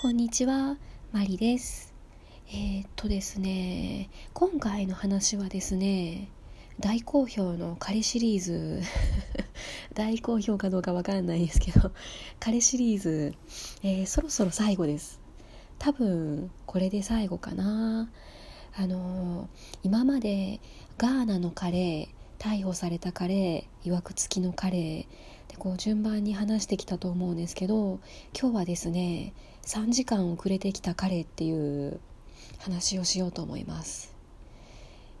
こんにちは、マリです。えー、っとですね、今回の話はですね、大好評の彼シリーズ 大好評かどうかわかんないですけど彼シリーズ、えー、そろそろ最後です。多分、これで最後かな。あのー、今までガーナのカレー、逮捕されたカレー、いわくつきのカレー、こう順番に話してきたと思うんですけど今日はですね3時間遅れてきた彼っていう話をしようと思います、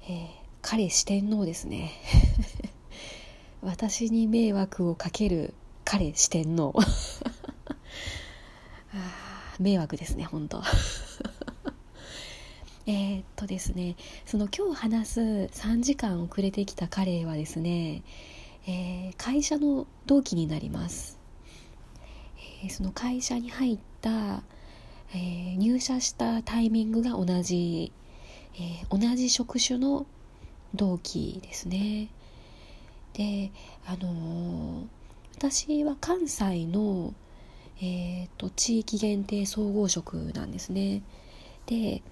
えー、彼四天王ですね。私に迷惑をかける彼四天王。迷惑ですね本当。えっとですねその今日話す3時間遅れてきた彼はですね、えー、会社の同期になります、えー、その会社に入ったえー、入社したタイミングが同じ、え、同じ職種の同期ですね。であの、私は関西の、えーと、地域限定総合職なんですね。で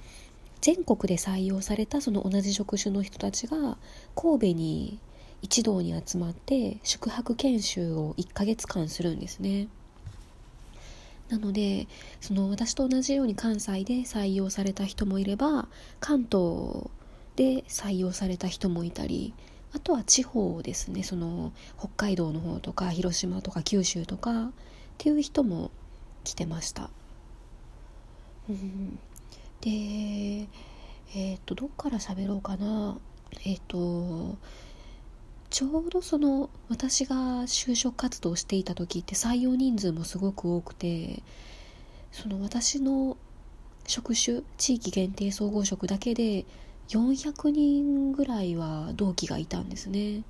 全国で採用されたその同じ職種の人たちが神戸に一堂に集まって宿泊研修を1ヶ月間するんですね。なのでその私と同じように関西で採用された人もいれば関東で採用された人もいたりあとは地方ですね。その北海道の方とか広島とか九州とかっていう人も来てました。でえっ、とどっから喋ろうかな。えっ、とちょうどその私が就職活動をしていた時って採用人数もすごく多くてその私の職種地域限定総合職だけで400人ぐらいは同期がいたんですね。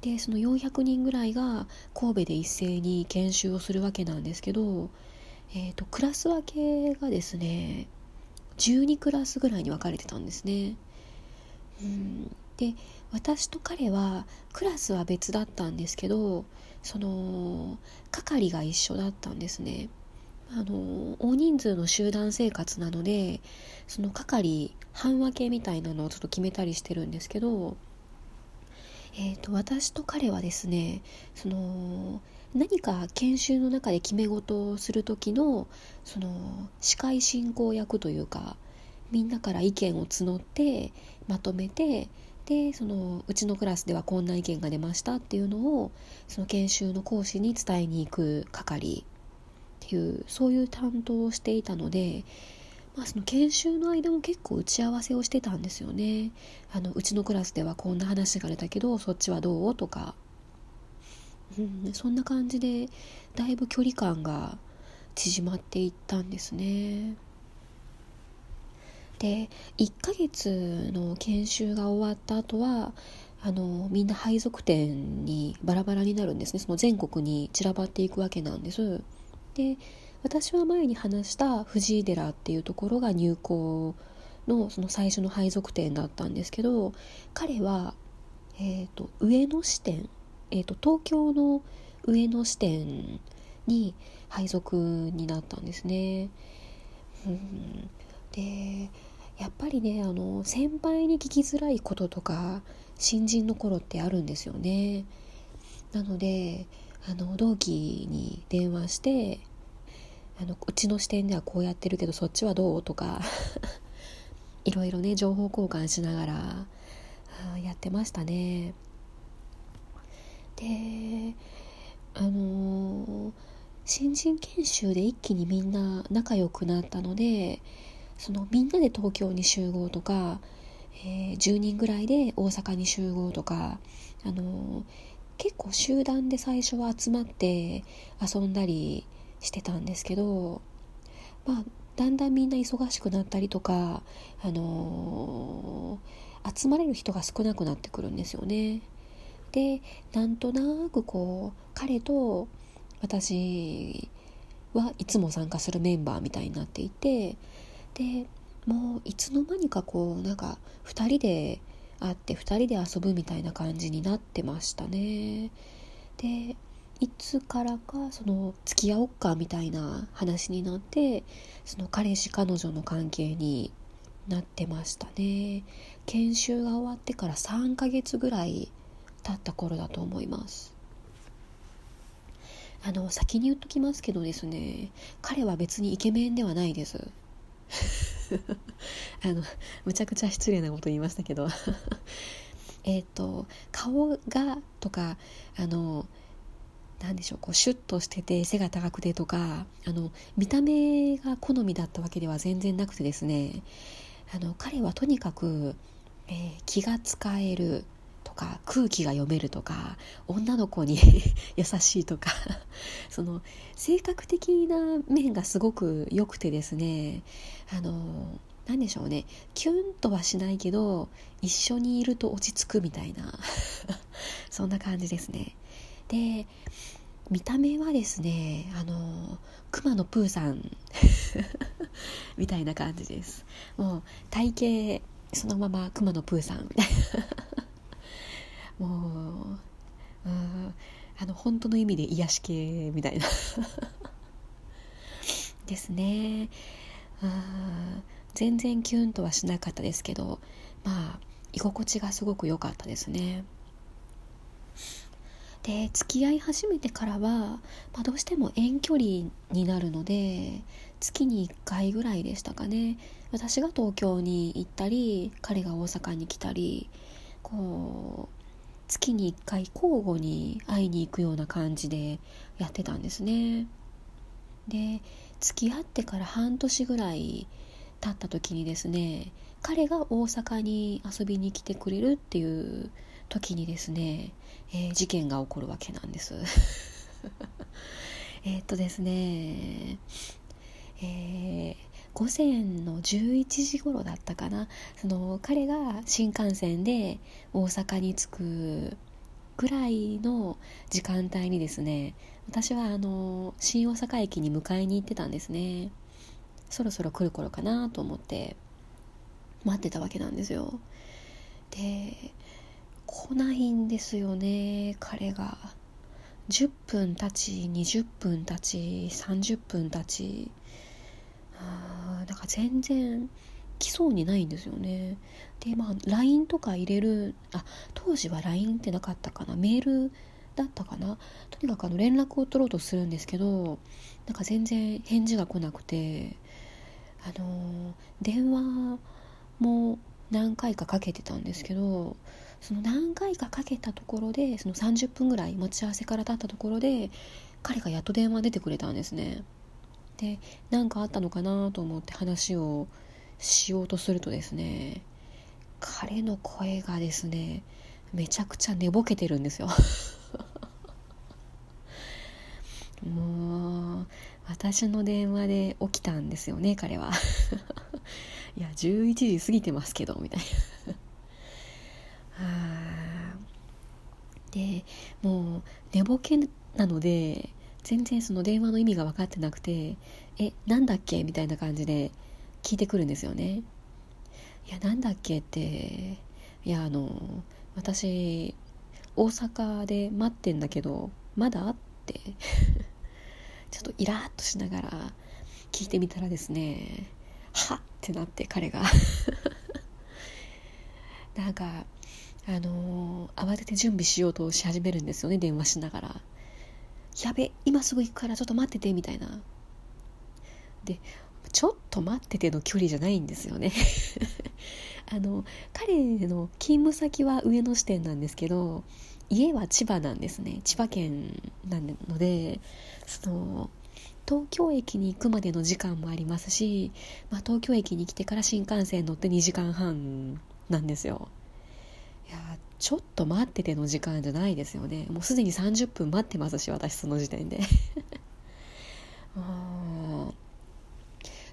でその400人ぐらいが神戸で一斉に研修をするわけなんですけど、えーと、クラス分けがですね12クラスぐらいに分かれてたんですね。うん。で私と彼はクラスは別だったんですけどその係が一緒だったんですね。あの大人数の集団生活なのでその係半分けみたいなのをちょっと決めたりしてるんですけど、えーと、私と彼はですねその何か研修の中で決め事をする時のその司会進行役というかみんなから意見を募ってまとめてでそのうちのクラスではこんな意見が出ましたっていうのをその研修の講師に伝えに行く係っていうそういう担当をしていたので、まあ、その研修の間も結構打ち合わせをしてたんですよねあのうちのクラスではこんな話が出たけどそっちはどうとか、うん、そんな感じでだいぶ距離感が縮まっていったんですね。で1ヶ月の研修が終わった後はあのみんな配属店にバラバラになるんですね。その全国に散らばっていくわけなんです。で私は前に話した藤井寺っていうところが入校のその最初の配属店だったんですけど彼は、えーと、上野支店、えーと、東京の上野支店に配属になったんですね。うん、でやっぱりねあの先輩に聞きづらいこととか新人の頃ってあるんですよね。なのであの同期に電話してあのうちの視点ではこうやってるけどそっちはどうとか いろいろね情報交換しながらやってましたね。であのー、新人研修で一気にみんな仲良くなったのでそのみんなで東京に集合とか、えー、10人ぐらいで大阪に集合とか、あのー、結構集団で最初は集まって遊んだりしてたんですけど、まあ、だんだんみんな忙しくなったりとか、あのー、集まれる人が少なくなってくるんですよね。でなんとなくこう彼と私はいつも参加するメンバーみたいになっていてでもういつの間にかこうなんか2人で会って2人で遊ぶみたいな感じになってましたね。でいつからかその付き合おっかみたいな話になってその彼氏彼女の関係になってましたね。研修が終わってから3ヶ月ぐらい経った頃だと思います。あの先に言っときますけどですね彼は別にイケメンではないです。あのむちゃくちゃ失礼なこと言いましたけど。えっと顔がとかあの何でしょうこうシュッとしてて背が高くてとかあの見た目が好みだったわけでは全然なくてですね。あの彼はとにかく、えー、気が使えるか空気が読めるとか女の子に 優しいとか その性格的な面がすごく良くてですねあの何でしょうね。キュンとはしないけど一緒にいると落ち着くみたいな そんな感じですね。で見た目はですねあの熊野プーさんみたいな感じです。もう体型そのまま熊野プーさんみたいな。もううあの本当の意味で癒し系みたいな。ですね。あ全然キュンとはしなかったですけどまあ居心地がすごく良かったですね。で付き合い始めてからは、まあ、どうしても遠距離になるので月に1回ぐらいでしたかね。私が東京に行ったり彼が大阪に来たりこう月に1回交互に会いに行くような感じでやってたんですね。で付き合ってから半年ぐらい経った時にですね彼が大阪に遊びに来てくれるっていう時にですね、えー、事件が起こるわけなんです。えっとですねえー、午前の11時頃だったかな。その彼が新幹線で大阪に着くぐらいの時間帯にですね私はあの新大阪駅に迎えに行ってたんですね。そろそろ来る頃かなと思って待ってたわけなんですよ。で来ないんですよね彼が。10分経ち20分経ち30分経ち。あなんか全然来そうにないんですよね。でまあ LINE とか入れるあ当時は LINE ってなかったかな。メールだったかな。とにかくあの連絡を取ろうとするんですけどなんか全然返事が来なくてあの電話も何回かかけてたんですけどその何回かかけたところでその30分ぐらい待ち合わせから経ったところで彼がやっと電話出てくれたんですね。で何かあったのかなと思って話をしようとするとですね彼の声がですねめちゃくちゃ寝ぼけてるんですよ。もう私の電話で起きたんですよね彼は。いや11時過ぎてますけどみたいな。でもう寝ぼけなので全然その電話の意味が分かってなくて「えなんだっけ?」みたいな感じで聞いてくるんですよね。いやなんだっけ？っていやあの私大阪で待ってんだけどまだ？って ちょっとイラッとしながら聞いてみたらですねはっってなって彼が なんかあの、慌てて準備しようとし始めるんですよね電話しながらやべ今すぐ行くからちょっと待っててみたいな。でちょっと待ってての距離じゃないんですよね。あの彼の勤務先は上野支店なんですけど家は千葉なんですね。千葉県なのでその東京駅に行くまでの時間もありますし、まあ、東京駅に来てから新幹線乗って2時間半なんですよ。いやちょっと待ってての時間じゃないですよね。もうすでに30分待ってますし私その時点で。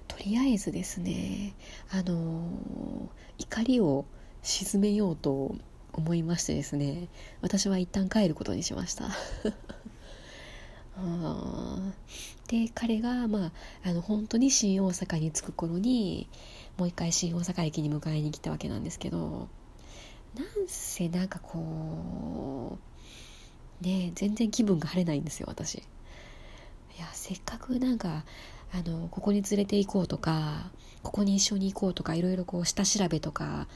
とりあえずですねあの怒りを鎮めようと思いましてですね私は一旦帰ることにしました。で彼が、まあ、あの本当に新大阪に着く頃にもう一回新大阪駅に迎えに来たわけなんですけどなんせなんかこうね全然気分が晴れないんですよ私。いやせっかくなんかあのここに連れて行こうとかここに一緒に行こうとかいろいろこう下調べとか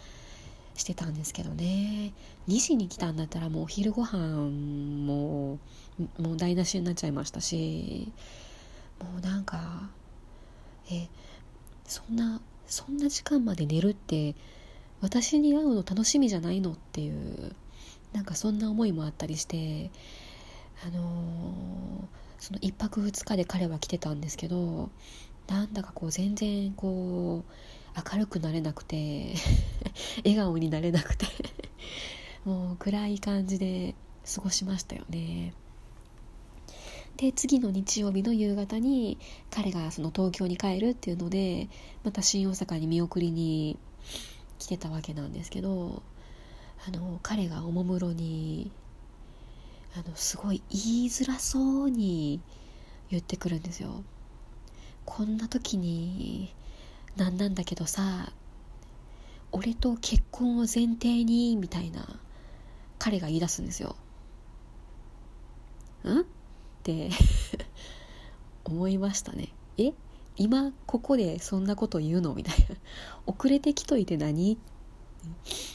してたんですけどね。2時に来たんだったらもうお昼ご飯ももう台無しになっちゃいましたしもうなんかえそんなそんな時間まで寝るって私に会うの楽しみじゃないのっていうなんかそんな思いもあったりしてあのー、その1泊2日で彼は来てたんですけどなんだかこう全然こう明るくなれなくて 笑顔になれなくて もう暗い感じで過ごしましたよね。で次の日曜日の夕方に彼がその東京に帰るっていうのでまた新大阪に見送りに来てたわけなんですけどあの彼がおもむろにあのすごい言いづらそうに言ってくるんですよ。こんな時になんなんだけどさ俺と結婚を前提にみたいな彼が言い出すんですよ。ん？って 思いましたね。え？今ここでそんなこと言うの？みたいな。遅れてきといて何？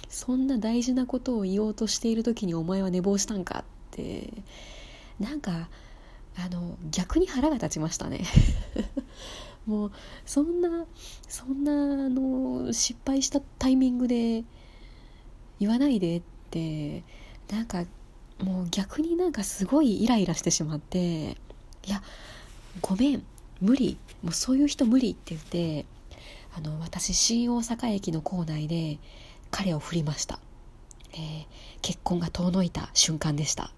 そんな大事なことを言おうとしている時にお前は寝坊したんかって。なんかあの逆に腹が立ちましたね。もうそんなそんなあの失敗したタイミングで言わないでってなんかもう逆になんかすごいイライラしてしまっていやごめん。無理。もうそういう人無理って言ってあの私新大阪駅の構内で彼を振りました、えー、結婚が遠のいた瞬間でした。